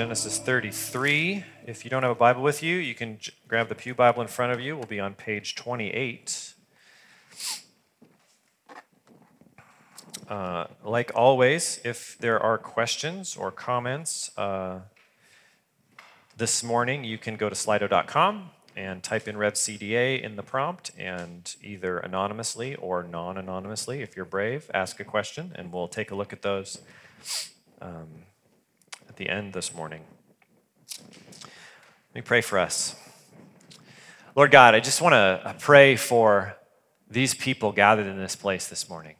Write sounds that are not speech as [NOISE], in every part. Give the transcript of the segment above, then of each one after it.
Genesis 33. If you don't have a Bible with you, you can j- grab the Pew Bible in front of you. We'll be on page 28. Uh, like always, if there are questions or comments uh, this morning, you can go to slido.com and type in RevCDA in the prompt and either anonymously or non anonymously, if you're brave, ask a question and we'll take a look at those um, at the end this morning. Let me pray for us. Lord God, I just want to pray for these people gathered in this place this morning.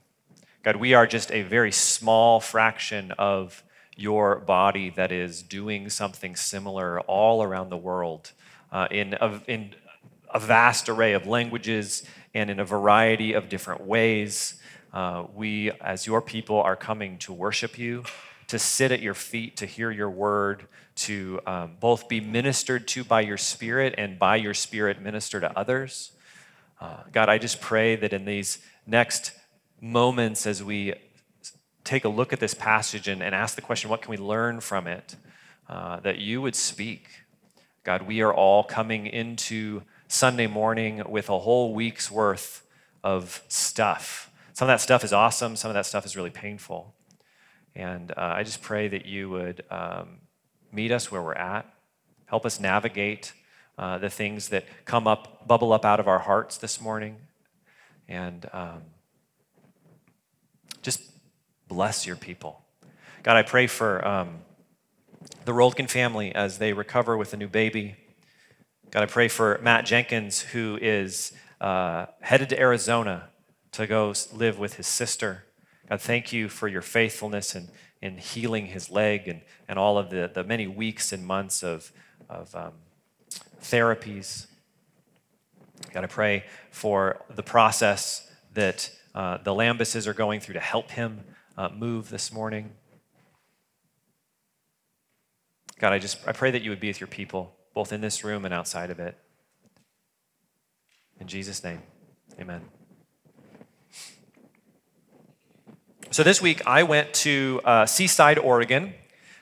God, we are just a very small fraction of your body that is doing something similar all around the world uh, in, a, in a vast array of languages and in a variety of different ways. Uh, we, as your people, are coming to worship you, to sit at your feet, to hear your word, to um, both be ministered to by your spirit and by your spirit minister to others. Uh, God, I just pray that in these next moments as we take a look at this passage and, and ask the question, what can we learn from it? Uh, that you would speak. God, we are all coming into Sunday morning with a whole week's worth of stuff. Some of that stuff is awesome, some of that stuff is really painful. And uh, I just pray that you would um, meet us where we're at, help us navigate uh, the things that come up, bubble up out of our hearts this morning. And um, just bless your people. God, I pray for um, the Roldkin family as they recover with a new baby. God, I pray for Matt Jenkins, who is uh, headed to Arizona to go live with his sister. God, thank you for your faithfulness in, in healing his leg and, and all of the, the many weeks and months of, of um, therapies. God, I pray for the process that uh, the Lambuses are going through to help him uh, move this morning. God, I just I pray that you would be with your people, both in this room and outside of it. In Jesus' name, amen. So this week I went to uh, Seaside, Oregon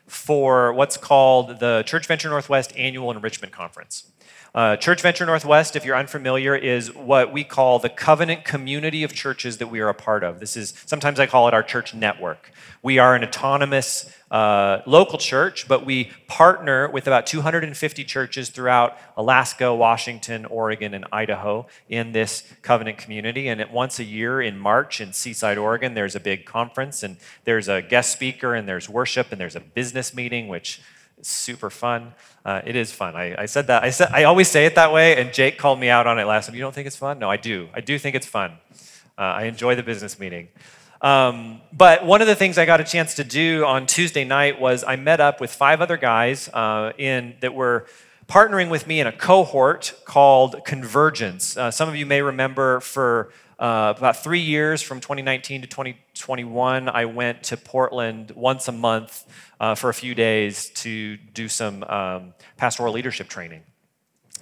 for what's called the Church Venture Northwest Annual Enrichment Conference. Uh, Church Venture Northwest, if you're unfamiliar, is what we call the covenant community of churches that we are a part of. This is sometimes I call it our church network. We are an autonomous uh, local church, but we partner with about 250 churches throughout Alaska, Washington, Oregon, and Idaho in this covenant community. And once a year in March in Seaside, Oregon, there's a big conference, and there's a guest speaker, and there's worship, and there's a business meeting, which is super fun. Uh, it is fun. I, I, said that. I said I always say it that way, and Jake called me out on it last time. You don't think it's fun? No, I do. I do think it's fun. Uh, I enjoy the business meeting. Um, but one of the things I got a chance to do on Tuesday night was I met up with five other guys uh, in that were partnering with me in a cohort called Convergence. Uh, some of you may remember for uh, about three years from 2019 to 2021, I went to Portland once a month uh, for a few days to do some um, pastoral leadership training.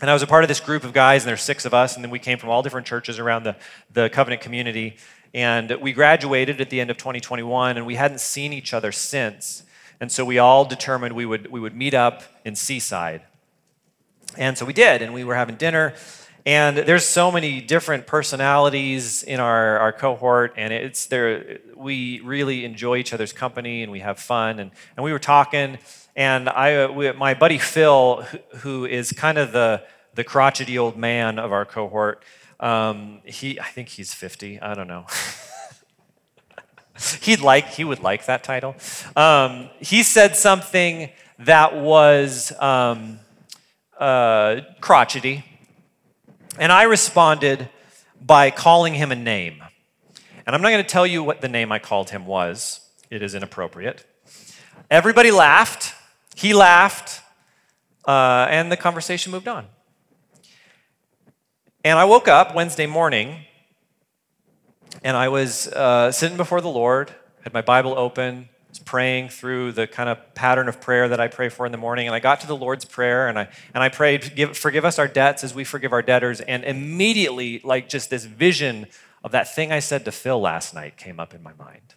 And I was a part of this group of guys, and there's six of us, and then we came from all different churches around the, the covenant community. And we graduated at the end of 2021, and we hadn't seen each other since. And so we all determined we would, we would meet up in Seaside. And so we did, and we were having dinner. And there's so many different personalities in our, our cohort, and it's there. We really enjoy each other's company, and we have fun. And, and we were talking, and I, uh, we, my buddy Phil, who is kind of the the crotchety old man of our cohort, um, he I think he's 50. I don't know. [LAUGHS] He'd like he would like that title. Um, he said something that was um, uh, crotchety and I responded by calling him a name. And I'm not going to tell you what the name I called him was, it is inappropriate. Everybody laughed, he laughed, uh, and the conversation moved on. And I woke up Wednesday morning and I was uh, sitting before the Lord, had my Bible open, praying through the kind of pattern of prayer that I pray for in the morning, and I got to the Lord's Prayer, and I and I prayed, give, "Forgive us our debts as we forgive our debtors." And immediately, like just this vision of that thing I said to Phil last night came up in my mind,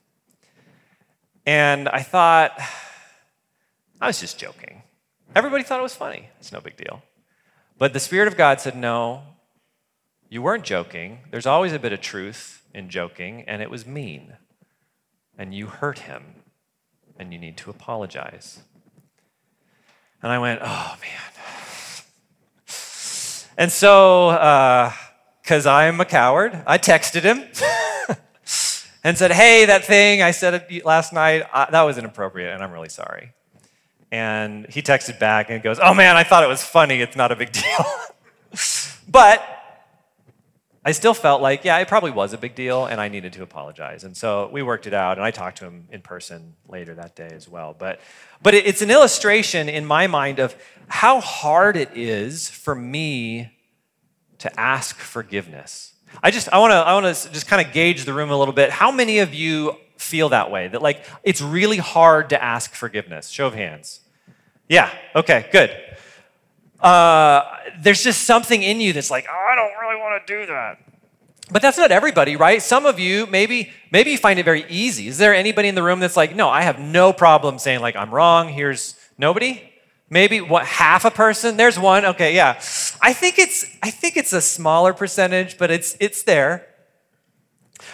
and I thought, I was just joking. Everybody thought it was funny. It's no big deal. But the Spirit of God said, No, you weren't joking. There's always a bit of truth in joking, and it was mean. And you hurt him, and you need to apologize. And I went, Oh, man. And so, because uh, I'm a coward, I texted him [LAUGHS] and said, Hey, that thing I said last night, uh, that was inappropriate, and I'm really sorry. And he texted back and goes, Oh man, I thought it was funny. It's not a big deal. [LAUGHS] but I still felt like, yeah, it probably was a big deal and I needed to apologize. And so we worked it out and I talked to him in person later that day as well. But, but it's an illustration in my mind of how hard it is for me to ask forgiveness. I just, I wanna, I wanna just kind of gauge the room a little bit. How many of you feel that way? That like it's really hard to ask forgiveness? Show of hands. Yeah, okay, good. Uh, there's just something in you that's like, oh, I don't really want to do that. But that's not everybody, right? Some of you maybe maybe you find it very easy. Is there anybody in the room that's like, no, I have no problem saying like I'm wrong. Here's nobody. Maybe what half a person? There's one. Okay, yeah. I think it's I think it's a smaller percentage, but it's it's there.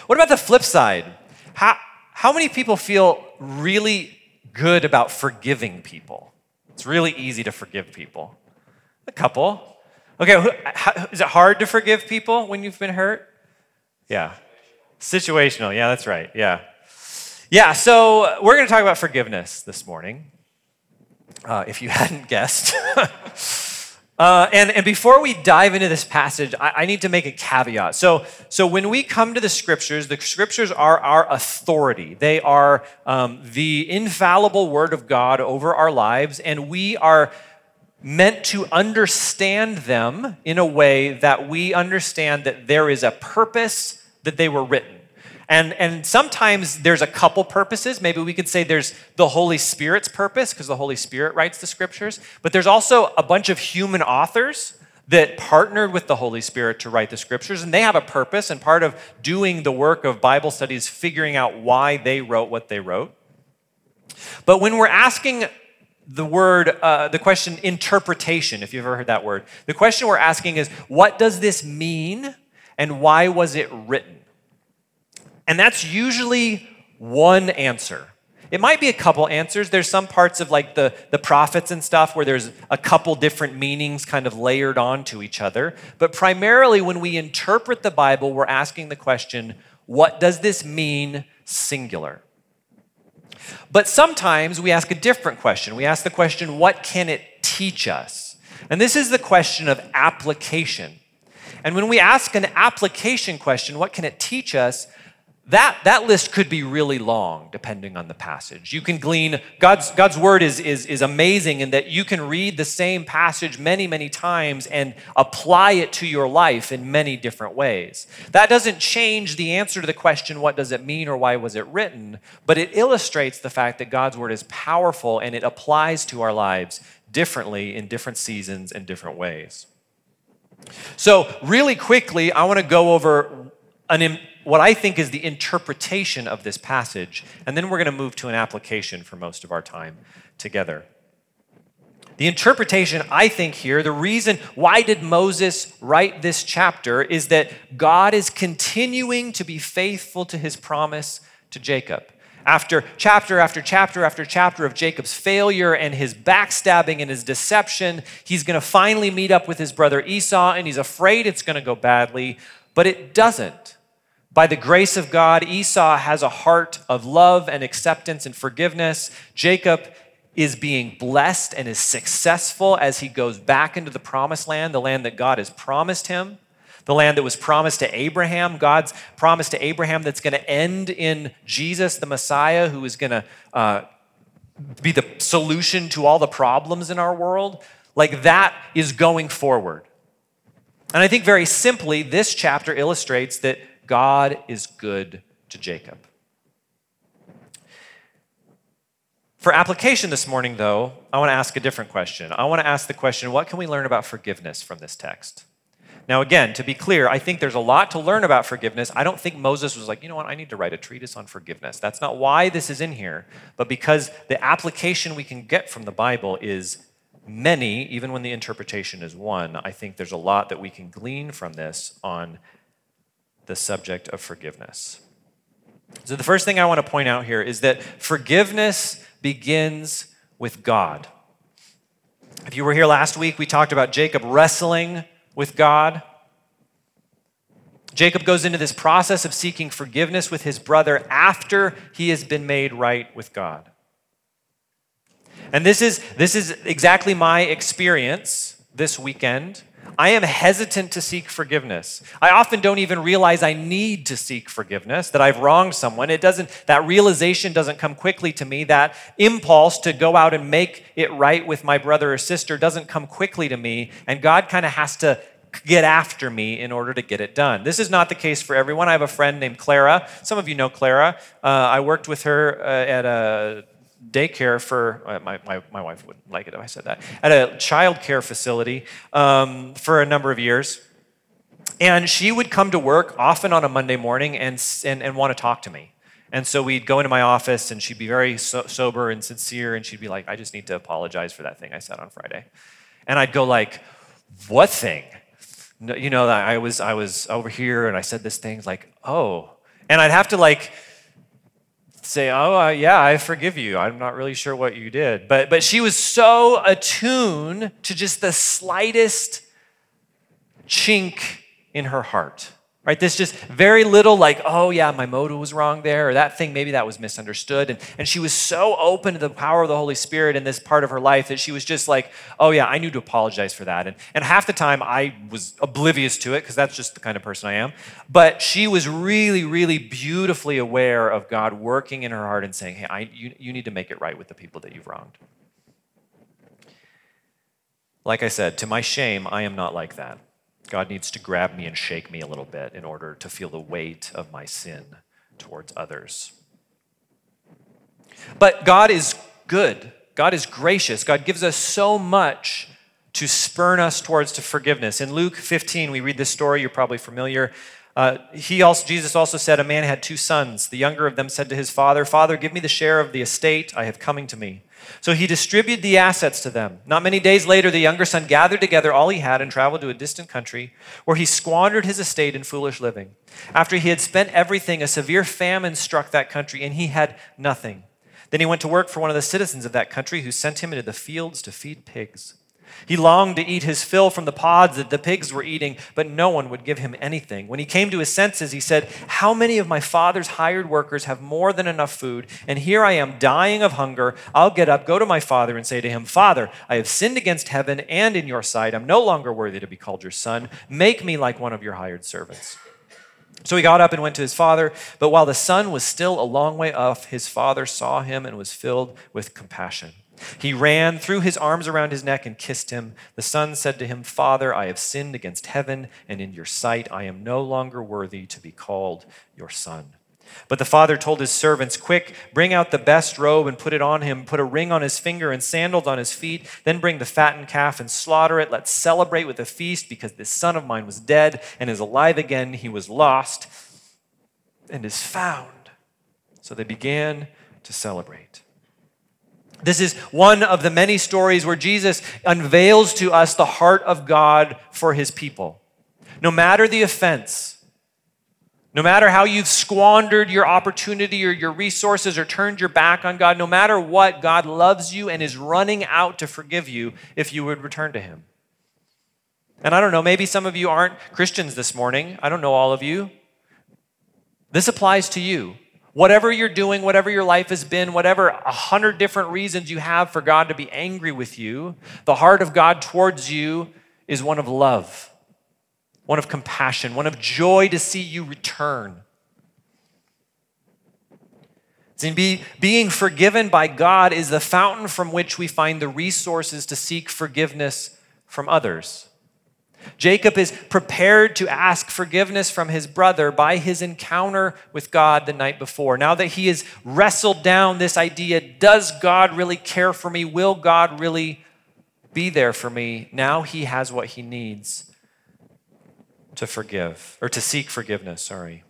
What about the flip side? How how many people feel really good about forgiving people? It's really easy to forgive people. A couple. Okay, is it hard to forgive people when you've been hurt? Yeah. Situational. Yeah, that's right. Yeah. Yeah, so we're going to talk about forgiveness this morning. Uh, if you [LAUGHS] hadn't guessed. [LAUGHS] Uh, and, and before we dive into this passage, I, I, need to make a caveat. So, so when we come to the scriptures, the scriptures are our authority. They are um, the infallible word of God over our lives, and we are meant to understand them in a way that we understand that there is a purpose that they were written. And, and sometimes there's a couple purposes. Maybe we could say there's the Holy Spirit's purpose, because the Holy Spirit writes the scriptures. But there's also a bunch of human authors that partnered with the Holy Spirit to write the scriptures, and they have a purpose. And part of doing the work of Bible study is figuring out why they wrote what they wrote. But when we're asking the word, uh, the question interpretation, if you've ever heard that word, the question we're asking is what does this mean and why was it written? And that's usually one answer. It might be a couple answers. There's some parts of like the, the prophets and stuff where there's a couple different meanings kind of layered onto each other. But primarily, when we interpret the Bible, we're asking the question what does this mean, singular? But sometimes we ask a different question. We ask the question, what can it teach us? And this is the question of application. And when we ask an application question, what can it teach us? That, that list could be really long depending on the passage. You can glean, God's, God's word is, is, is amazing in that you can read the same passage many, many times and apply it to your life in many different ways. That doesn't change the answer to the question, what does it mean or why was it written? But it illustrates the fact that God's word is powerful and it applies to our lives differently in different seasons and different ways. So, really quickly, I want to go over an what I think is the interpretation of this passage, and then we're going to move to an application for most of our time together. The interpretation, I think, here, the reason why did Moses write this chapter is that God is continuing to be faithful to his promise to Jacob. After chapter after chapter after chapter of Jacob's failure and his backstabbing and his deception, he's going to finally meet up with his brother Esau, and he's afraid it's going to go badly, but it doesn't. By the grace of God, Esau has a heart of love and acceptance and forgiveness. Jacob is being blessed and is successful as he goes back into the promised land, the land that God has promised him, the land that was promised to Abraham, God's promise to Abraham that's going to end in Jesus, the Messiah, who is going to uh, be the solution to all the problems in our world. Like that is going forward. And I think very simply, this chapter illustrates that God is good to Jacob. For application this morning, though, I want to ask a different question. I want to ask the question what can we learn about forgiveness from this text? Now, again, to be clear, I think there's a lot to learn about forgiveness. I don't think Moses was like, you know what, I need to write a treatise on forgiveness. That's not why this is in here, but because the application we can get from the Bible is many, even when the interpretation is one. I think there's a lot that we can glean from this on the subject of forgiveness. So, the first thing I want to point out here is that forgiveness begins with God. If you were here last week, we talked about Jacob wrestling with God. Jacob goes into this process of seeking forgiveness with his brother after he has been made right with God. And this is, this is exactly my experience this weekend. I am hesitant to seek forgiveness. I often don't even realize I need to seek forgiveness, that I've wronged someone. It doesn't, that realization doesn't come quickly to me. That impulse to go out and make it right with my brother or sister doesn't come quickly to me. And God kind of has to get after me in order to get it done. This is not the case for everyone. I have a friend named Clara. Some of you know Clara. Uh, I worked with her uh, at a daycare for uh, my, my, my wife wouldn't like it if I said that at a child care facility um, for a number of years. And she would come to work often on a Monday morning and, and, and want to talk to me. And so we'd go into my office and she'd be very so- sober and sincere and she'd be like, I just need to apologize for that thing I said on Friday. And I'd go like, what thing? You know, I was, I was over here and I said this thing like, oh. And I'd have to like say, "Oh, uh, yeah, I forgive you. I'm not really sure what you did." But but she was so attuned to just the slightest chink in her heart. Right? This just very little like, "Oh, yeah, my motive was wrong there," or that thing maybe that was misunderstood. And and she was so open to the power of the Holy Spirit in this part of her life that she was just like, "Oh, yeah, I need to apologize for that." And and half the time I was oblivious to it because that's just the kind of person I am. But she was really really beautifully aware of God working in her heart and saying, "Hey, I, you, you need to make it right with the people that you've wronged." Like I said, to my shame, I am not like that. God needs to grab me and shake me a little bit in order to feel the weight of my sin towards others. But God is good. God is gracious. God gives us so much to spurn us towards to forgiveness. In Luke 15, we read this story. You're probably familiar. Uh, he also, Jesus also said, A man had two sons. The younger of them said to his father, Father, give me the share of the estate I have coming to me. So he distributed the assets to them. Not many days later, the younger son gathered together all he had and traveled to a distant country where he squandered his estate in foolish living. After he had spent everything, a severe famine struck that country and he had nothing. Then he went to work for one of the citizens of that country who sent him into the fields to feed pigs. He longed to eat his fill from the pods that the pigs were eating, but no one would give him anything. When he came to his senses, he said, How many of my father's hired workers have more than enough food? And here I am dying of hunger. I'll get up, go to my father, and say to him, Father, I have sinned against heaven and in your sight. I'm no longer worthy to be called your son. Make me like one of your hired servants. So he got up and went to his father. But while the son was still a long way off, his father saw him and was filled with compassion. He ran, threw his arms around his neck, and kissed him. The son said to him, Father, I have sinned against heaven and in your sight. I am no longer worthy to be called your son. But the father told his servants, Quick, bring out the best robe and put it on him. Put a ring on his finger and sandals on his feet. Then bring the fattened calf and slaughter it. Let's celebrate with a feast because this son of mine was dead and is alive again. He was lost and is found. So they began to celebrate. This is one of the many stories where Jesus unveils to us the heart of God for his people. No matter the offense, no matter how you've squandered your opportunity or your resources or turned your back on God, no matter what, God loves you and is running out to forgive you if you would return to him. And I don't know, maybe some of you aren't Christians this morning. I don't know all of you. This applies to you. Whatever you're doing, whatever your life has been, whatever a hundred different reasons you have for God to be angry with you, the heart of God towards you is one of love, one of compassion, one of joy to see you return. See, be, being forgiven by God is the fountain from which we find the resources to seek forgiveness from others. Jacob is prepared to ask forgiveness from his brother by his encounter with God the night before. Now that he has wrestled down this idea does God really care for me? Will God really be there for me? Now he has what he needs to forgive, or to seek forgiveness, sorry.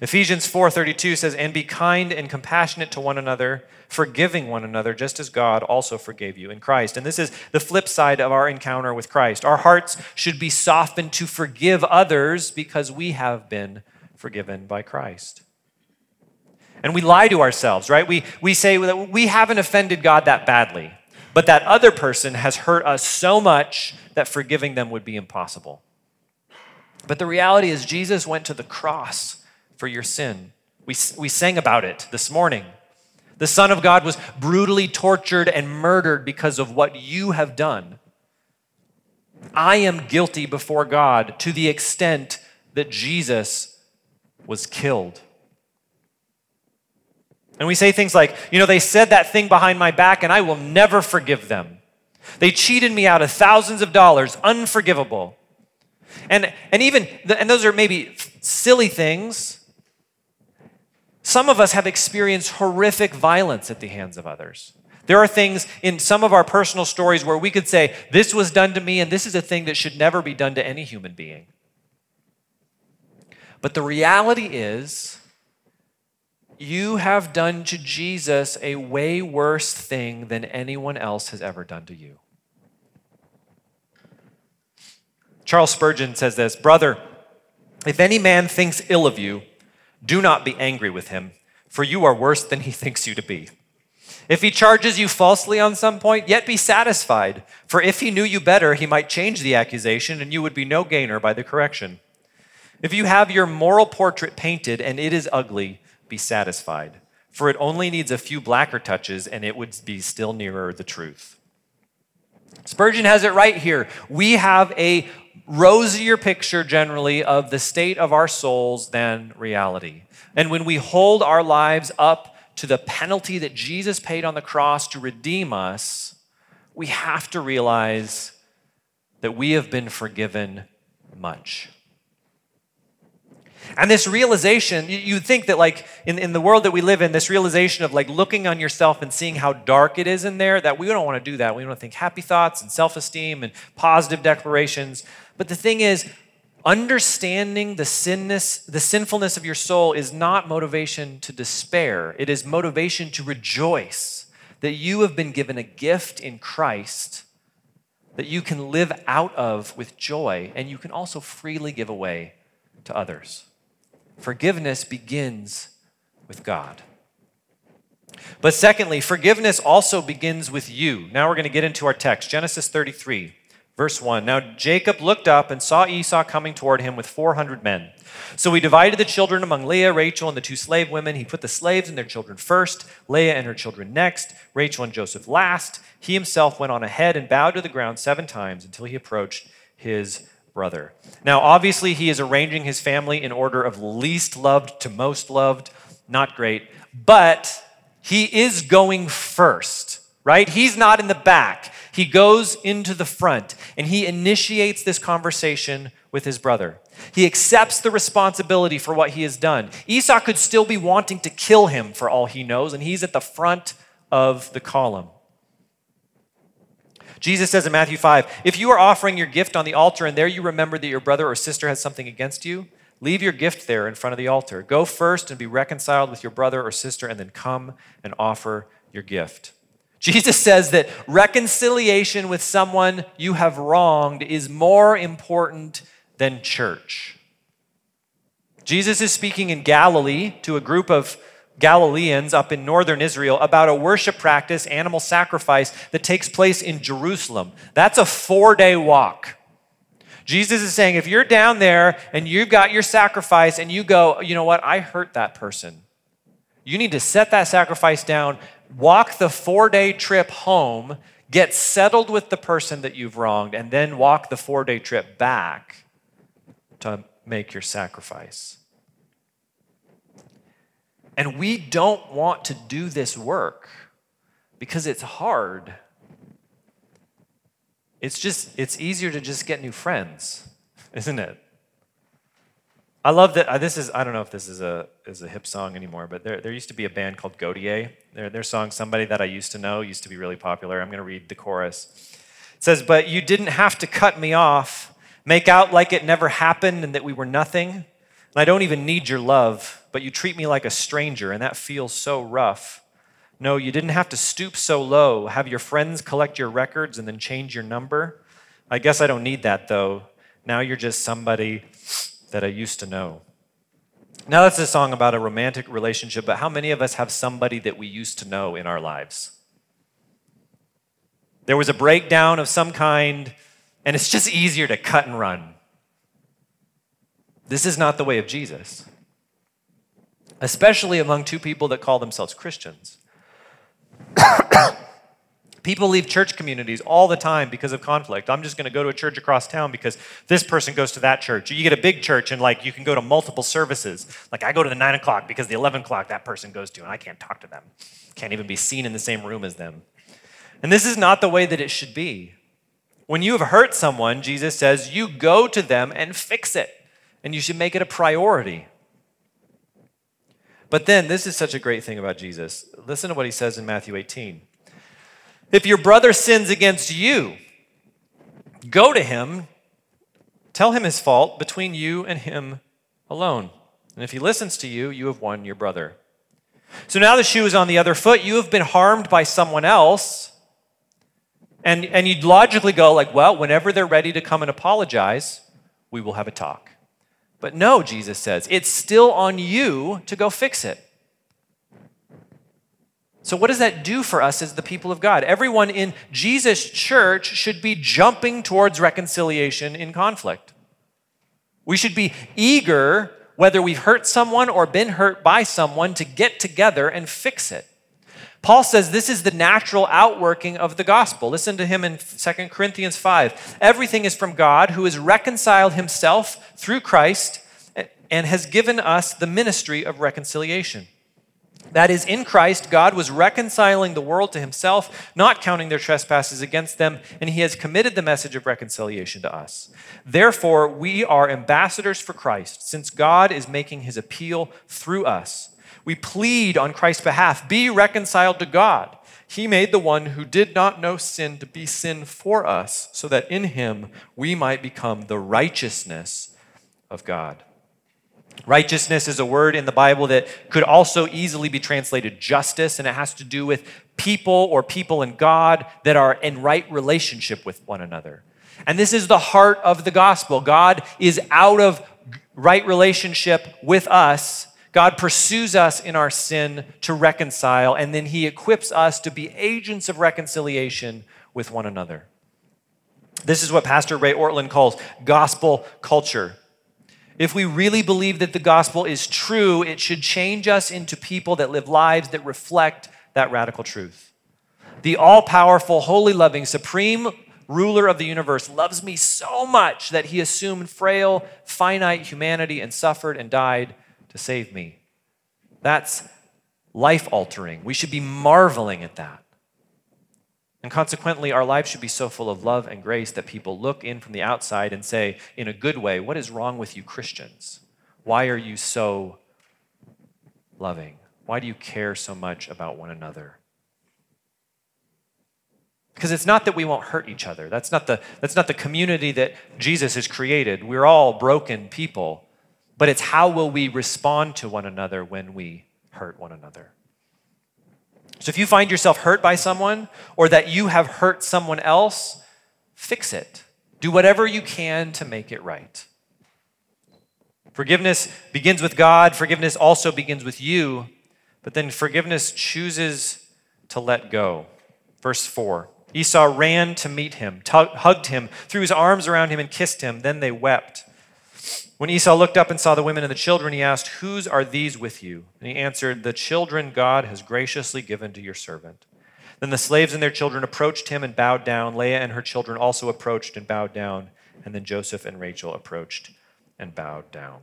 Ephesians 4:32 says, "And be kind and compassionate to one another, forgiving one another, just as God also forgave you in Christ." And this is the flip side of our encounter with Christ. Our hearts should be softened to forgive others because we have been forgiven by Christ. And we lie to ourselves, right? We, we say that we haven't offended God that badly, but that other person has hurt us so much that forgiving them would be impossible. But the reality is, Jesus went to the cross for your sin. We, we sang about it this morning. The Son of God was brutally tortured and murdered because of what you have done. I am guilty before God to the extent that Jesus was killed. And we say things like, you know, they said that thing behind my back and I will never forgive them. They cheated me out of thousands of dollars, unforgivable. And, and even, and those are maybe silly things, some of us have experienced horrific violence at the hands of others. There are things in some of our personal stories where we could say, This was done to me, and this is a thing that should never be done to any human being. But the reality is, you have done to Jesus a way worse thing than anyone else has ever done to you. Charles Spurgeon says this Brother, if any man thinks ill of you, do not be angry with him, for you are worse than he thinks you to be. If he charges you falsely on some point, yet be satisfied, for if he knew you better, he might change the accusation, and you would be no gainer by the correction. If you have your moral portrait painted and it is ugly, be satisfied, for it only needs a few blacker touches, and it would be still nearer the truth. Spurgeon has it right here. We have a rosier picture generally of the state of our souls than reality. And when we hold our lives up to the penalty that Jesus paid on the cross to redeem us, we have to realize that we have been forgiven much. And this realization, you think that, like, in, in the world that we live in, this realization of like looking on yourself and seeing how dark it is in there, that we don't want to do that. We want to think happy thoughts and self esteem and positive declarations. But the thing is, understanding the sinness, the sinfulness of your soul is not motivation to despair. It is motivation to rejoice that you have been given a gift in Christ that you can live out of with joy and you can also freely give away to others. Forgiveness begins with God. But secondly, forgiveness also begins with you. Now we're going to get into our text, Genesis 33. Verse 1 Now Jacob looked up and saw Esau coming toward him with 400 men. So he divided the children among Leah, Rachel, and the two slave women. He put the slaves and their children first, Leah and her children next, Rachel and Joseph last. He himself went on ahead and bowed to the ground seven times until he approached his brother. Now, obviously, he is arranging his family in order of least loved to most loved. Not great. But he is going first, right? He's not in the back. He goes into the front and he initiates this conversation with his brother. He accepts the responsibility for what he has done. Esau could still be wanting to kill him for all he knows, and he's at the front of the column. Jesus says in Matthew 5 If you are offering your gift on the altar and there you remember that your brother or sister has something against you, leave your gift there in front of the altar. Go first and be reconciled with your brother or sister, and then come and offer your gift. Jesus says that reconciliation with someone you have wronged is more important than church. Jesus is speaking in Galilee to a group of Galileans up in northern Israel about a worship practice, animal sacrifice, that takes place in Jerusalem. That's a four day walk. Jesus is saying if you're down there and you've got your sacrifice and you go, you know what, I hurt that person. You need to set that sacrifice down walk the four day trip home, get settled with the person that you've wronged, and then walk the four day trip back to make your sacrifice. And we don't want to do this work because it's hard. It's just, it's easier to just get new friends, [LAUGHS] isn't it? I love that. Uh, this is, I don't know if this is a, is a hip song anymore, but there, there used to be a band called Gotye. Their, their song, Somebody That I Used to Know, used to be really popular. I'm going to read the chorus. It says, But you didn't have to cut me off. make out like it never happened and that we were nothing. And I don't even need your love, but you treat me like a stranger, and that feels so rough. No, you didn't have to stoop so low, have your friends collect your records and then change your number. I guess I don't need that though. Now you're just somebody that I used to know. Now, that's a song about a romantic relationship, but how many of us have somebody that we used to know in our lives? There was a breakdown of some kind, and it's just easier to cut and run. This is not the way of Jesus, especially among two people that call themselves Christians. [COUGHS] People leave church communities all the time because of conflict. I'm just going to go to a church across town because this person goes to that church. You get a big church and like you can go to multiple services. Like I go to the nine o'clock because the eleven o'clock that person goes to, and I can't talk to them. Can't even be seen in the same room as them. And this is not the way that it should be. When you have hurt someone, Jesus says, you go to them and fix it, and you should make it a priority. But then, this is such a great thing about Jesus. Listen to what he says in Matthew 18. If your brother sins against you, go to him, tell him his fault between you and him alone. And if he listens to you, you have won your brother. So now the shoe is on the other foot. You have been harmed by someone else. And, and you'd logically go, like, well, whenever they're ready to come and apologize, we will have a talk. But no, Jesus says, it's still on you to go fix it. So, what does that do for us as the people of God? Everyone in Jesus' church should be jumping towards reconciliation in conflict. We should be eager, whether we've hurt someone or been hurt by someone, to get together and fix it. Paul says this is the natural outworking of the gospel. Listen to him in 2 Corinthians 5. Everything is from God, who has reconciled himself through Christ and has given us the ministry of reconciliation. That is, in Christ, God was reconciling the world to himself, not counting their trespasses against them, and he has committed the message of reconciliation to us. Therefore, we are ambassadors for Christ, since God is making his appeal through us. We plead on Christ's behalf be reconciled to God. He made the one who did not know sin to be sin for us, so that in him we might become the righteousness of God. Righteousness is a word in the Bible that could also easily be translated justice, and it has to do with people or people in God that are in right relationship with one another. And this is the heart of the gospel. God is out of right relationship with us. God pursues us in our sin to reconcile, and then He equips us to be agents of reconciliation with one another. This is what Pastor Ray Ortlund calls gospel culture. If we really believe that the gospel is true, it should change us into people that live lives that reflect that radical truth. The all powerful, holy, loving, supreme ruler of the universe loves me so much that he assumed frail, finite humanity and suffered and died to save me. That's life altering. We should be marveling at that. And consequently, our lives should be so full of love and grace that people look in from the outside and say, in a good way, What is wrong with you, Christians? Why are you so loving? Why do you care so much about one another? Because it's not that we won't hurt each other. That's not, the, that's not the community that Jesus has created. We're all broken people. But it's how will we respond to one another when we hurt one another? So if you find yourself hurt by someone or that you have hurt someone else, fix it. Do whatever you can to make it right. Forgiveness begins with God, forgiveness also begins with you, but then forgiveness chooses to let go. Verse 4 Esau ran to meet him, hugged him, threw his arms around him, and kissed him. Then they wept. When Esau looked up and saw the women and the children, he asked, Whose are these with you? And he answered, The children God has graciously given to your servant. Then the slaves and their children approached him and bowed down. Leah and her children also approached and bowed down. And then Joseph and Rachel approached and bowed down.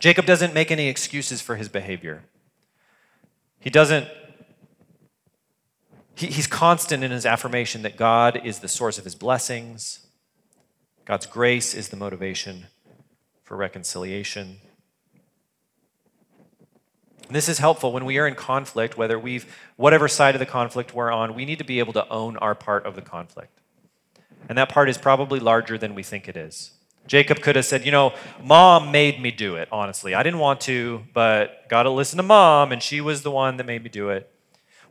Jacob doesn't make any excuses for his behavior. He doesn't, he, he's constant in his affirmation that God is the source of his blessings, God's grace is the motivation for reconciliation. This is helpful when we are in conflict, whether we've, whatever side of the conflict we're on, we need to be able to own our part of the conflict. And that part is probably larger than we think it is. Jacob could have said, You know, mom made me do it, honestly. I didn't want to, but got to listen to mom, and she was the one that made me do it.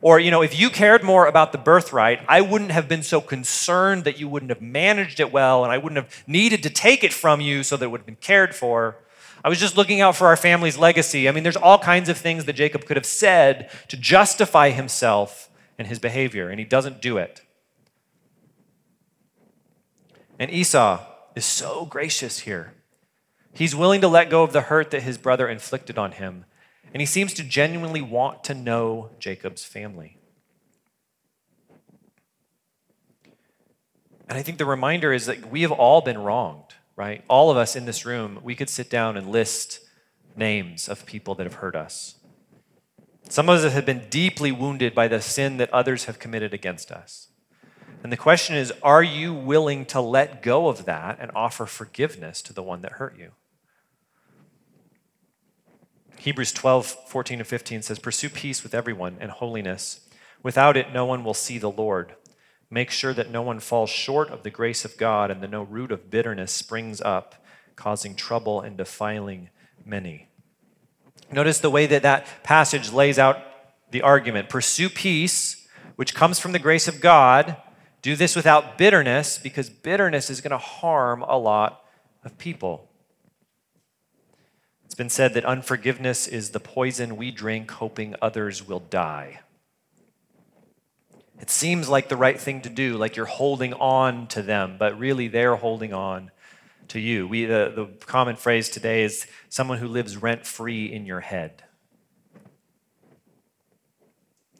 Or, you know, if you cared more about the birthright, I wouldn't have been so concerned that you wouldn't have managed it well, and I wouldn't have needed to take it from you so that it would have been cared for. I was just looking out for our family's legacy. I mean, there's all kinds of things that Jacob could have said to justify himself and his behavior, and he doesn't do it. And Esau is so gracious here. He's willing to let go of the hurt that his brother inflicted on him, and he seems to genuinely want to know Jacob's family. And I think the reminder is that we have all been wronged, right? All of us in this room, we could sit down and list names of people that have hurt us. Some of us have been deeply wounded by the sin that others have committed against us. And the question is are you willing to let go of that and offer forgiveness to the one that hurt you? Hebrews 12, 14 and 15 says, Pursue peace with everyone and holiness. Without it, no one will see the Lord. Make sure that no one falls short of the grace of God and that no root of bitterness springs up, causing trouble and defiling many. Notice the way that that passage lays out the argument. Pursue peace, which comes from the grace of God. Do this without bitterness, because bitterness is going to harm a lot of people. It's been said that unforgiveness is the poison we drink, hoping others will die. It seems like the right thing to do, like you're holding on to them, but really they're holding on to you. We, the, the common phrase today is someone who lives rent free in your head.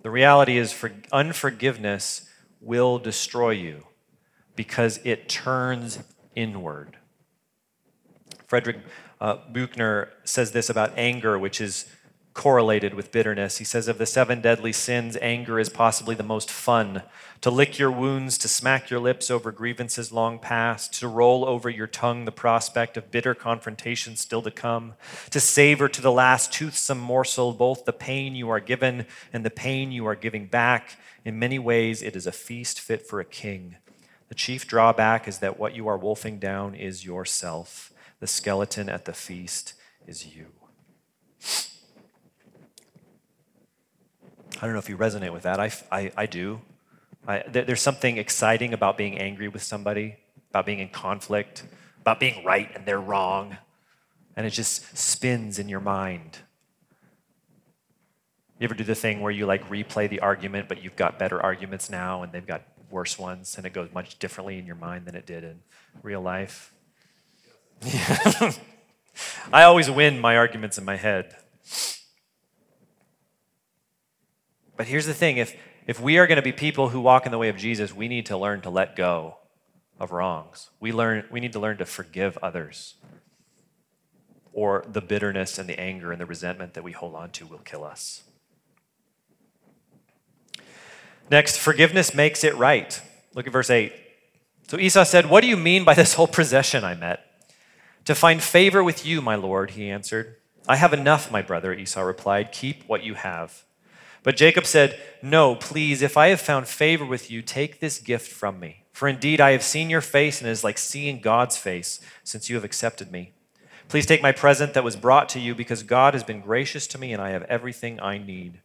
The reality is, for unforgiveness will destroy you because it turns inward. Frederick uh, Buechner says this about anger, which is correlated with bitterness. He says, Of the seven deadly sins, anger is possibly the most fun. To lick your wounds, to smack your lips over grievances long past, to roll over your tongue the prospect of bitter confrontation still to come, to savor to the last toothsome morsel both the pain you are given and the pain you are giving back. In many ways, it is a feast fit for a king. The chief drawback is that what you are wolfing down is yourself. The skeleton at the feast is you. I don't know if you resonate with that. I, I, I do. I, there's something exciting about being angry with somebody, about being in conflict, about being right and they're wrong. And it just spins in your mind. You ever do the thing where you like replay the argument, but you've got better arguments now and they've got worse ones, and it goes much differently in your mind than it did in real life? I always win my arguments in my head. But here's the thing if, if we are going to be people who walk in the way of Jesus, we need to learn to let go of wrongs. We, learn, we need to learn to forgive others, or the bitterness and the anger and the resentment that we hold on to will kill us. Next, forgiveness makes it right. Look at verse 8. So Esau said, What do you mean by this whole procession I met? To find favor with you, my lord, he answered. I have enough, my brother, Esau replied. Keep what you have. But Jacob said, No, please, if I have found favor with you, take this gift from me. For indeed I have seen your face, and it is like seeing God's face, since you have accepted me. Please take my present that was brought to you, because God has been gracious to me, and I have everything I need.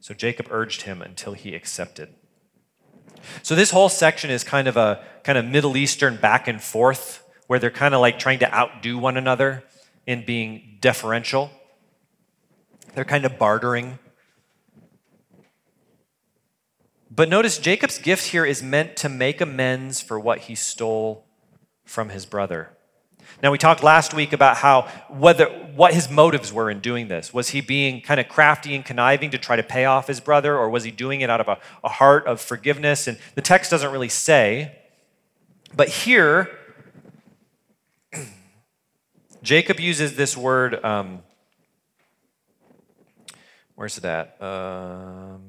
So Jacob urged him until he accepted. So this whole section is kind of a kind of Middle Eastern back and forth, where they're kind of like trying to outdo one another in being deferential. They're kind of bartering But notice Jacob's gift here is meant to make amends for what he stole from his brother. Now we talked last week about how whether what his motives were in doing this. Was he being kind of crafty and conniving to try to pay off his brother, or was he doing it out of a, a heart of forgiveness? And the text doesn't really say. But here, Jacob uses this word. Um, where's that? Um,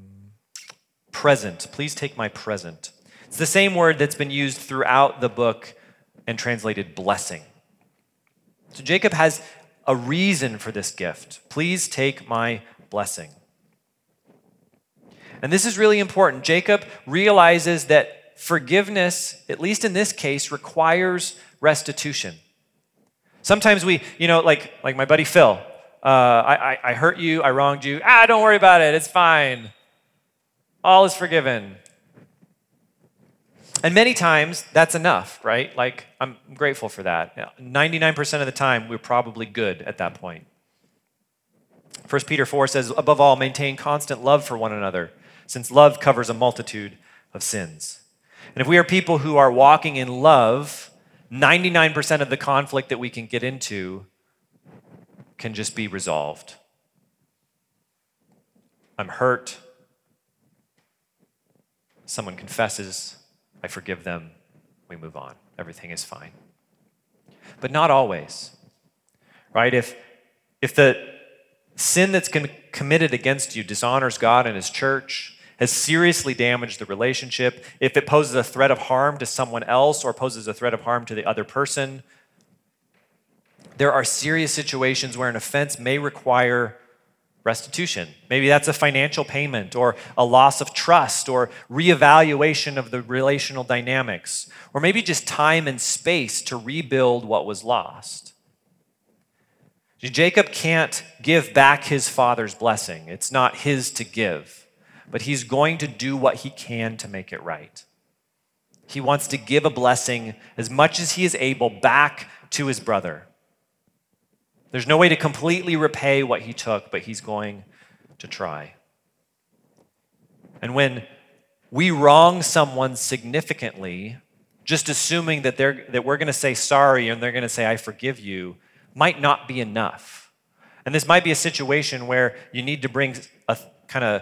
present. Please take my present. It's the same word that's been used throughout the book and translated blessing. So Jacob has a reason for this gift. Please take my blessing. And this is really important. Jacob realizes that forgiveness, at least in this case, requires restitution. Sometimes we, you know, like, like my buddy Phil, uh, I, I, I hurt you, I wronged you. Ah, don't worry about it, it's fine. All is forgiven. And many times that's enough, right? Like, I'm grateful for that. 99% of the time, we're probably good at that point. 1 Peter 4 says, above all, maintain constant love for one another, since love covers a multitude of sins. And if we are people who are walking in love, 99% of the conflict that we can get into can just be resolved. I'm hurt. Someone confesses. I forgive them. We move on. Everything is fine. But not always. Right? If, if the sin that's committed against you dishonors God and His church, has seriously damaged the relationship, if it poses a threat of harm to someone else or poses a threat of harm to the other person, there are serious situations where an offense may require restitution. Maybe that's a financial payment or a loss of trust or reevaluation of the relational dynamics, or maybe just time and space to rebuild what was lost. Jacob can't give back his father's blessing, it's not his to give but he's going to do what he can to make it right. He wants to give a blessing as much as he is able back to his brother. There's no way to completely repay what he took, but he's going to try. And when we wrong someone significantly, just assuming that, they're, that we're going to say sorry and they're going to say, I forgive you, might not be enough. And this might be a situation where you need to bring a kind of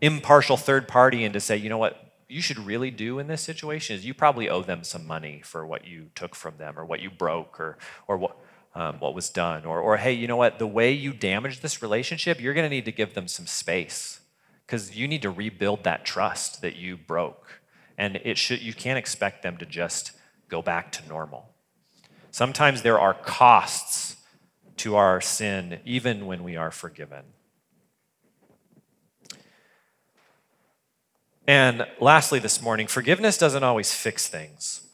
impartial third party and to say, you know what, you should really do in this situation is you probably owe them some money for what you took from them or what you broke or, or what, um, what was done. Or, or, hey, you know what, the way you damaged this relationship, you're going to need to give them some space because you need to rebuild that trust that you broke. And it should, you can't expect them to just go back to normal. Sometimes there are costs to our sin, even when we are forgiven. And lastly, this morning, forgiveness doesn't always fix things.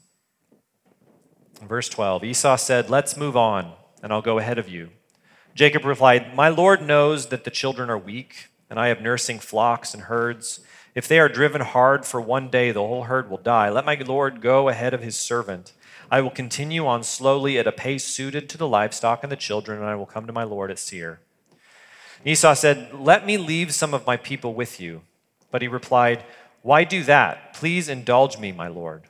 verse 12, Esau said, Let's move on, and I'll go ahead of you. Jacob replied, My Lord knows that the children are weak, and I have nursing flocks and herds. If they are driven hard for one day, the whole herd will die. Let my Lord go ahead of his servant. I will continue on slowly at a pace suited to the livestock and the children, and I will come to my Lord at Seir. Esau said, Let me leave some of my people with you. But he replied, why do that? Please indulge me, my Lord.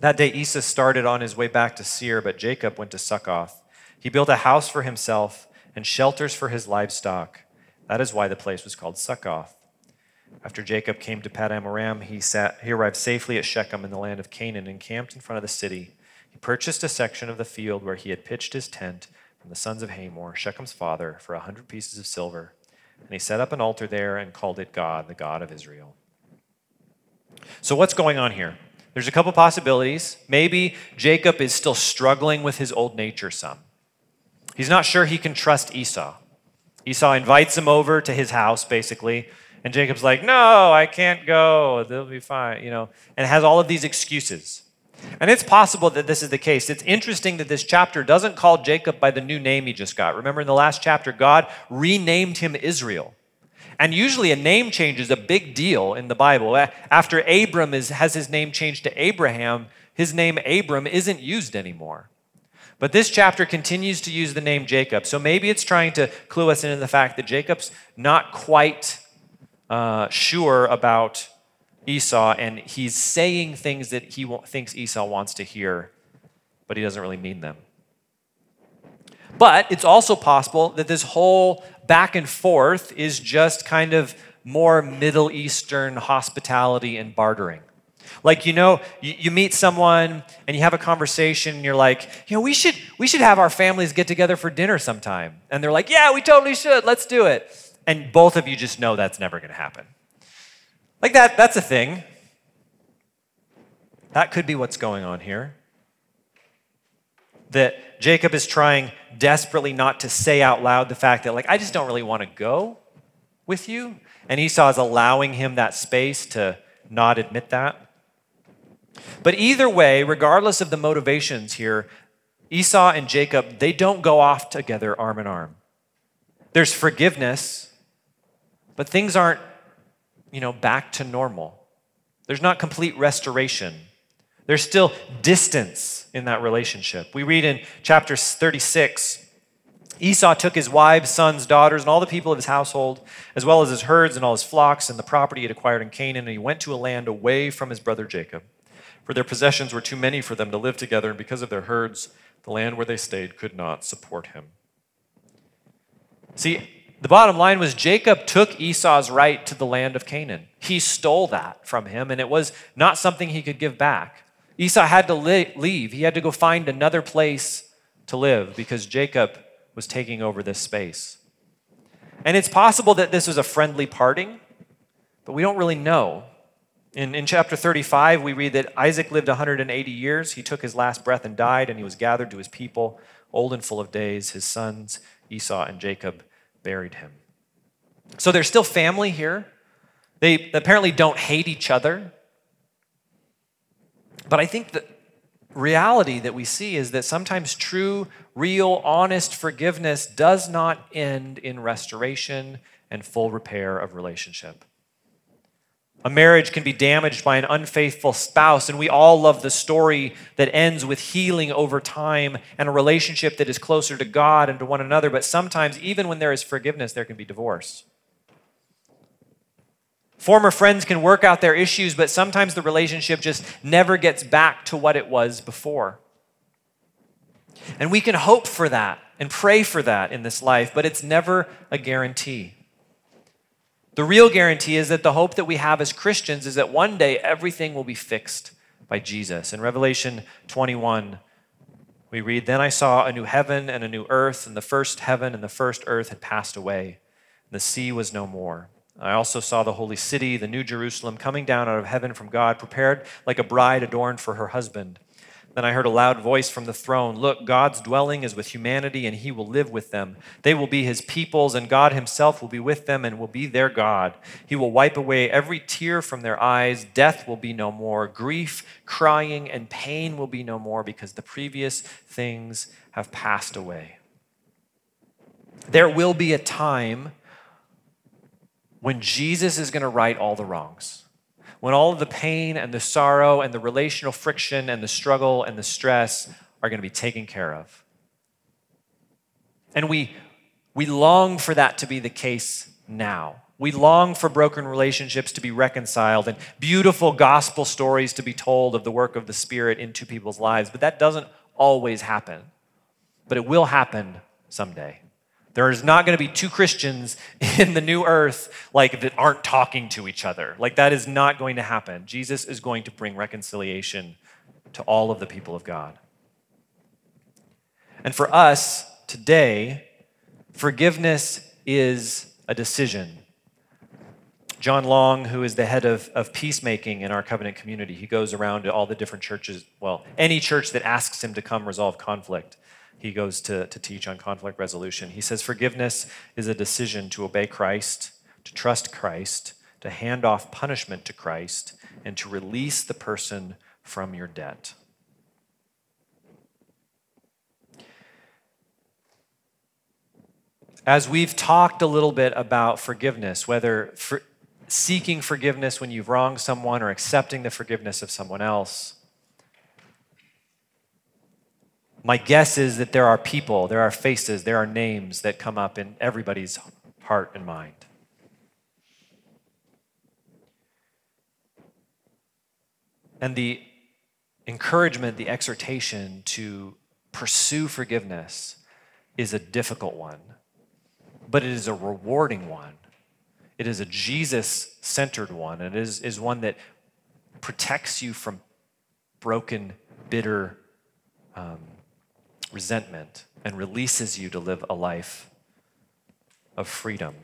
That day Esau started on his way back to Seir, but Jacob went to Succoth. He built a house for himself and shelters for his livestock. That is why the place was called Succoth. After Jacob came to Padan Aram, he, sat, he arrived safely at Shechem in the land of Canaan and camped in front of the city. He purchased a section of the field where he had pitched his tent from the sons of Hamor, Shechem's father, for a hundred pieces of silver. And he set up an altar there and called it God, the God of Israel. So, what's going on here? There's a couple possibilities. Maybe Jacob is still struggling with his old nature some. He's not sure he can trust Esau. Esau invites him over to his house, basically, and Jacob's like, No, I can't go. They'll be fine, you know, and has all of these excuses. And it's possible that this is the case. It's interesting that this chapter doesn't call Jacob by the new name he just got. Remember in the last chapter, God renamed him Israel. And usually a name change is a big deal in the Bible. After Abram is, has his name changed to Abraham, his name Abram isn't used anymore. But this chapter continues to use the name Jacob. So maybe it's trying to clue us into the fact that Jacob's not quite uh, sure about Esau, and he's saying things that he thinks Esau wants to hear, but he doesn't really mean them. But it's also possible that this whole back and forth is just kind of more Middle Eastern hospitality and bartering. Like, you know, you, you, meet someone and you have a conversation and you're like, you know, we should, we should have our families get together for dinner sometime. And they're like, yeah, we totally should. Let's do it. And both of you just know that's never going to happen. Like that, that's a thing. That could be what's going on here. That Jacob is trying desperately not to say out loud the fact that, like, I just don't really want to go with you. And Esau is allowing him that space to not admit that. But either way, regardless of the motivations here, Esau and Jacob, they don't go off together arm in arm. There's forgiveness, but things aren't, you know, back to normal. There's not complete restoration. There's still distance in that relationship. We read in chapter 36 Esau took his wives, sons, daughters, and all the people of his household, as well as his herds and all his flocks and the property he had acquired in Canaan, and he went to a land away from his brother Jacob. For their possessions were too many for them to live together, and because of their herds, the land where they stayed could not support him. See, the bottom line was Jacob took Esau's right to the land of Canaan. He stole that from him, and it was not something he could give back. Esau had to leave, he had to go find another place to live because Jacob was taking over this space. And it's possible that this was a friendly parting, but we don't really know. In, in chapter 35, we read that Isaac lived 180 years. He took his last breath and died, and he was gathered to his people, old and full of days. His sons, Esau and Jacob, buried him. So there's still family here. They apparently don't hate each other. But I think the reality that we see is that sometimes true, real, honest forgiveness does not end in restoration and full repair of relationship. A marriage can be damaged by an unfaithful spouse, and we all love the story that ends with healing over time and a relationship that is closer to God and to one another. But sometimes, even when there is forgiveness, there can be divorce. Former friends can work out their issues, but sometimes the relationship just never gets back to what it was before. And we can hope for that and pray for that in this life, but it's never a guarantee. The real guarantee is that the hope that we have as Christians is that one day everything will be fixed by Jesus. In Revelation 21, we read, Then I saw a new heaven and a new earth, and the first heaven and the first earth had passed away, and the sea was no more. I also saw the holy city, the new Jerusalem, coming down out of heaven from God, prepared like a bride adorned for her husband. Then I heard a loud voice from the throne Look, God's dwelling is with humanity, and he will live with them. They will be his peoples, and God himself will be with them and will be their God. He will wipe away every tear from their eyes. Death will be no more. Grief, crying, and pain will be no more because the previous things have passed away. There will be a time when Jesus is going to right all the wrongs when all of the pain and the sorrow and the relational friction and the struggle and the stress are going to be taken care of. And we, we long for that to be the case now. We long for broken relationships to be reconciled and beautiful gospel stories to be told of the work of the Spirit into people's lives, but that doesn't always happen. But it will happen someday. There is not going to be two Christians [LAUGHS] in the new earth like that aren't talking to each other. Like that is not going to happen. Jesus is going to bring reconciliation to all of the people of God. And for us today, forgiveness is a decision. John Long, who is the head of, of peacemaking in our covenant community, he goes around to all the different churches, well, any church that asks him to come resolve conflict he goes to, to teach on conflict resolution. He says, Forgiveness is a decision to obey Christ, to trust Christ, to hand off punishment to Christ, and to release the person from your debt. As we've talked a little bit about forgiveness, whether for seeking forgiveness when you've wronged someone or accepting the forgiveness of someone else, my guess is that there are people, there are faces, there are names that come up in everybody's heart and mind. And the encouragement, the exhortation to pursue forgiveness is a difficult one, but it is a rewarding one. It is a Jesus centered one. It is, is one that protects you from broken, bitter, um, resentment and releases you to live a life of freedom.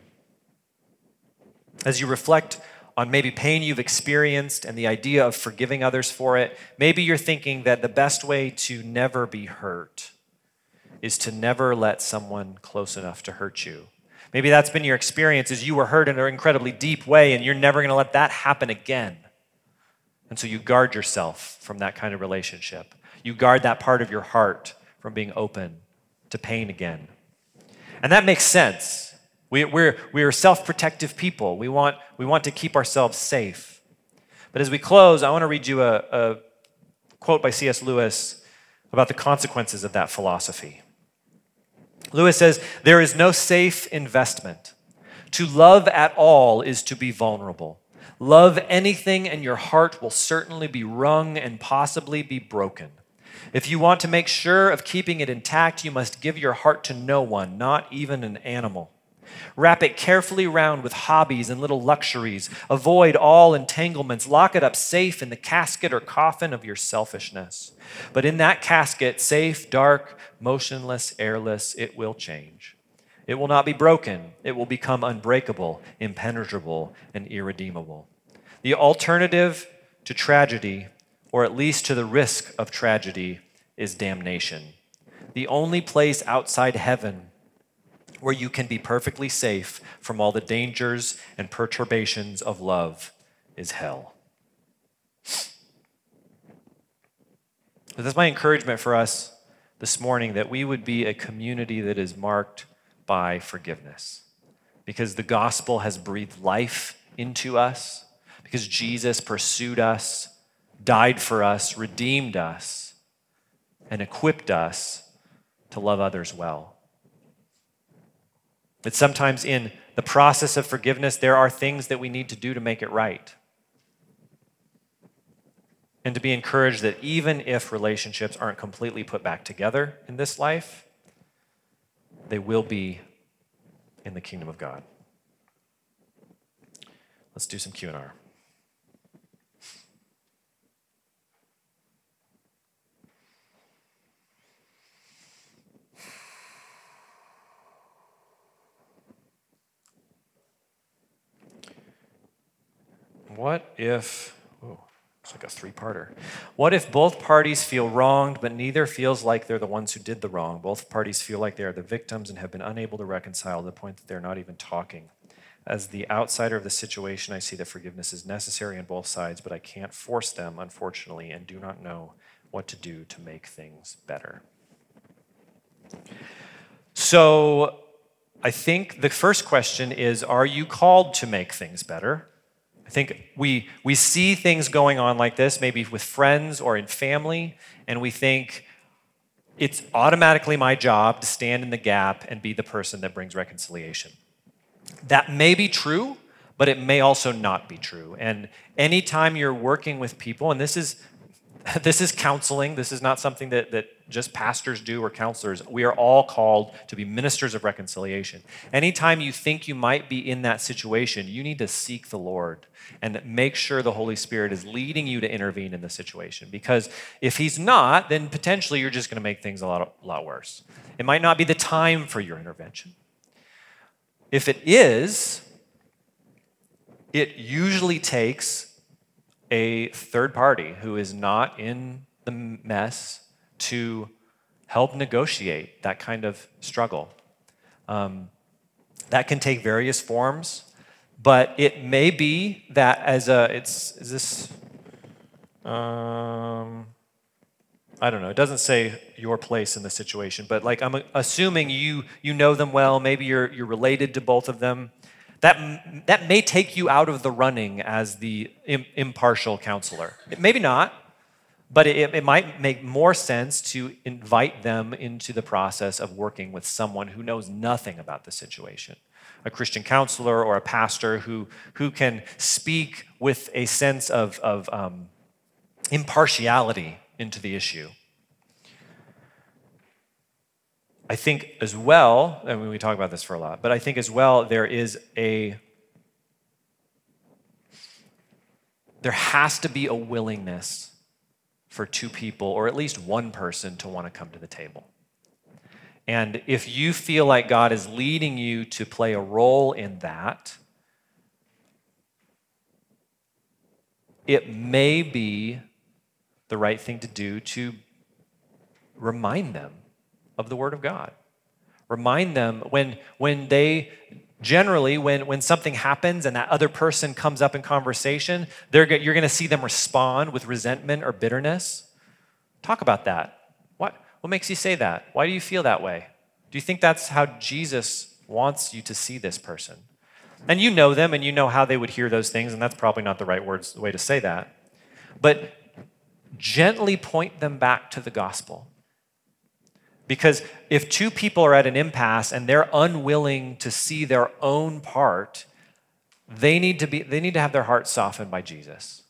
As you reflect on maybe pain you've experienced and the idea of forgiving others for it, maybe you're thinking that the best way to never be hurt is to never let someone close enough to hurt you. Maybe that's been your experience is you were hurt in an incredibly deep way and you're never going to let that happen again. And so you guard yourself from that kind of relationship. You guard that part of your heart from being open to pain again. And that makes sense. We, we're, we're self protective people. We want, we want to keep ourselves safe. But as we close, I want to read you a, a quote by C.S. Lewis about the consequences of that philosophy. Lewis says, There is no safe investment. To love at all is to be vulnerable. Love anything, and your heart will certainly be wrung and possibly be broken. If you want to make sure of keeping it intact, you must give your heart to no one, not even an animal. Wrap it carefully round with hobbies and little luxuries. Avoid all entanglements. Lock it up safe in the casket or coffin of your selfishness. But in that casket, safe, dark, motionless, airless, it will change. It will not be broken. It will become unbreakable, impenetrable, and irredeemable. The alternative to tragedy, or at least to the risk of tragedy, is damnation. The only place outside heaven where you can be perfectly safe from all the dangers and perturbations of love is hell. But that's my encouragement for us this morning that we would be a community that is marked by forgiveness. Because the gospel has breathed life into us, because Jesus pursued us, died for us, redeemed us, and equipped us to love others well. That sometimes in the process of forgiveness, there are things that we need to do to make it right. And to be encouraged that even if relationships aren't completely put back together in this life, they will be in the kingdom of God. Let's do some Q&R. What if, it's like a three parter. What if both parties feel wronged, but neither feels like they're the ones who did the wrong? Both parties feel like they are the victims and have been unable to reconcile to the point that they're not even talking. As the outsider of the situation, I see that forgiveness is necessary on both sides, but I can't force them, unfortunately, and do not know what to do to make things better. So, I think the first question is Are you called to make things better? I think we, we see things going on like this, maybe with friends or in family, and we think it's automatically my job to stand in the gap and be the person that brings reconciliation. That may be true, but it may also not be true. And anytime you're working with people, and this is [LAUGHS] this is counseling. This is not something that, that just pastors do or counselors. We are all called to be ministers of reconciliation. Anytime you think you might be in that situation, you need to seek the Lord and make sure the Holy Spirit is leading you to intervene in the situation. Because if He's not, then potentially you're just going to make things a lot, a lot worse. It might not be the time for your intervention. If it is, it usually takes a third party who is not in the mess to help negotiate that kind of struggle. Um, that can take various forms, but it may be that as a it's is this um, I don't know. It doesn't say your place in the situation, but like I'm assuming you you know them well. Maybe you're you're related to both of them. That that may take you out of the running as the impartial counselor. Maybe not. But it, it might make more sense to invite them into the process of working with someone who knows nothing about the situation a Christian counselor or a pastor who, who can speak with a sense of, of um, impartiality into the issue. I think as well, I mean, we talk about this for a lot, but I think as well, there is a, there has to be a willingness for two people, or at least one person, to want to come to the table. And if you feel like God is leading you to play a role in that, it may be the right thing to do to remind them of the Word of God. Remind them when, when they generally when, when something happens and that other person comes up in conversation they're, you're going to see them respond with resentment or bitterness. Talk about that. What, what makes you say that? Why do you feel that way? Do you think that's how jesus wants you to see this person? And you know them and you know how they would hear those things and that's probably not the right words way to say that. But gently point them back to the gospel because if two people are at an impasse and they're unwilling to see their own part, they need to, be, they need to have their hearts softened by Jesus.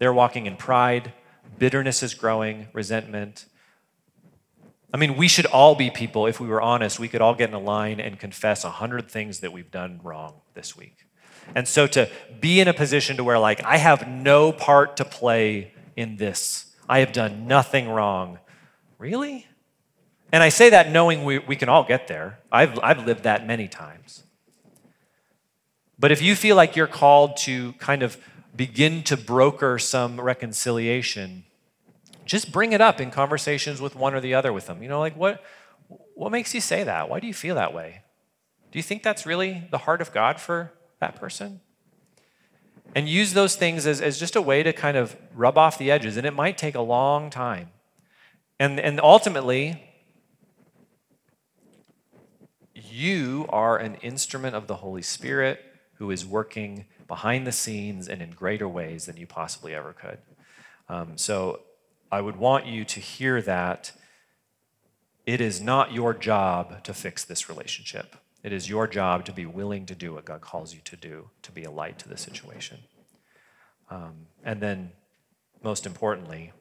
They're walking in pride, bitterness is growing, resentment. I mean, we should all be people, if we were honest, we could all get in a line and confess a hundred things that we've done wrong this week. And so to be in a position to where, like, I have no part to play in this, I have done nothing wrong. Really? And I say that knowing we, we can all get there. I've, I've lived that many times. But if you feel like you're called to kind of begin to broker some reconciliation, just bring it up in conversations with one or the other with them. You know, like what, what makes you say that? Why do you feel that way? Do you think that's really the heart of God for that person? And use those things as, as just a way to kind of rub off the edges. And it might take a long time. And, and ultimately, you are an instrument of the Holy Spirit who is working behind the scenes and in greater ways than you possibly ever could. Um, so I would want you to hear that it is not your job to fix this relationship. It is your job to be willing to do what God calls you to do, to be a light to the situation. Um, and then, most importantly,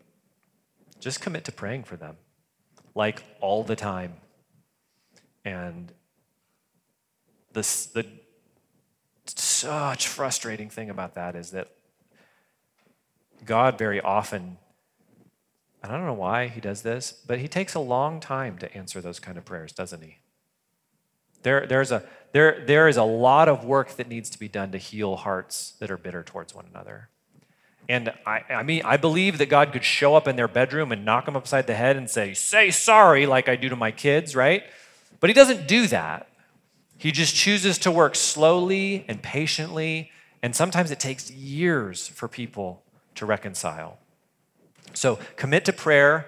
just commit to praying for them, like all the time. And this, the such frustrating thing about that is that God very often, and I don't know why he does this, but he takes a long time to answer those kind of prayers, doesn't he? There, there's a, there, there is a lot of work that needs to be done to heal hearts that are bitter towards one another. And I, I mean, I believe that God could show up in their bedroom and knock them upside the head and say, Say sorry, like I do to my kids, right? But he doesn't do that. He just chooses to work slowly and patiently, and sometimes it takes years for people to reconcile. So commit to prayer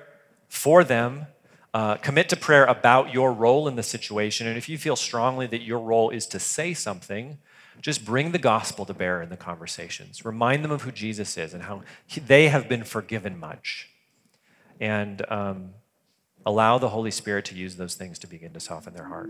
for them. Uh, commit to prayer about your role in the situation. And if you feel strongly that your role is to say something, just bring the gospel to bear in the conversations. Remind them of who Jesus is and how he, they have been forgiven much. And um, allow the Holy Spirit to use those things to begin to soften their heart.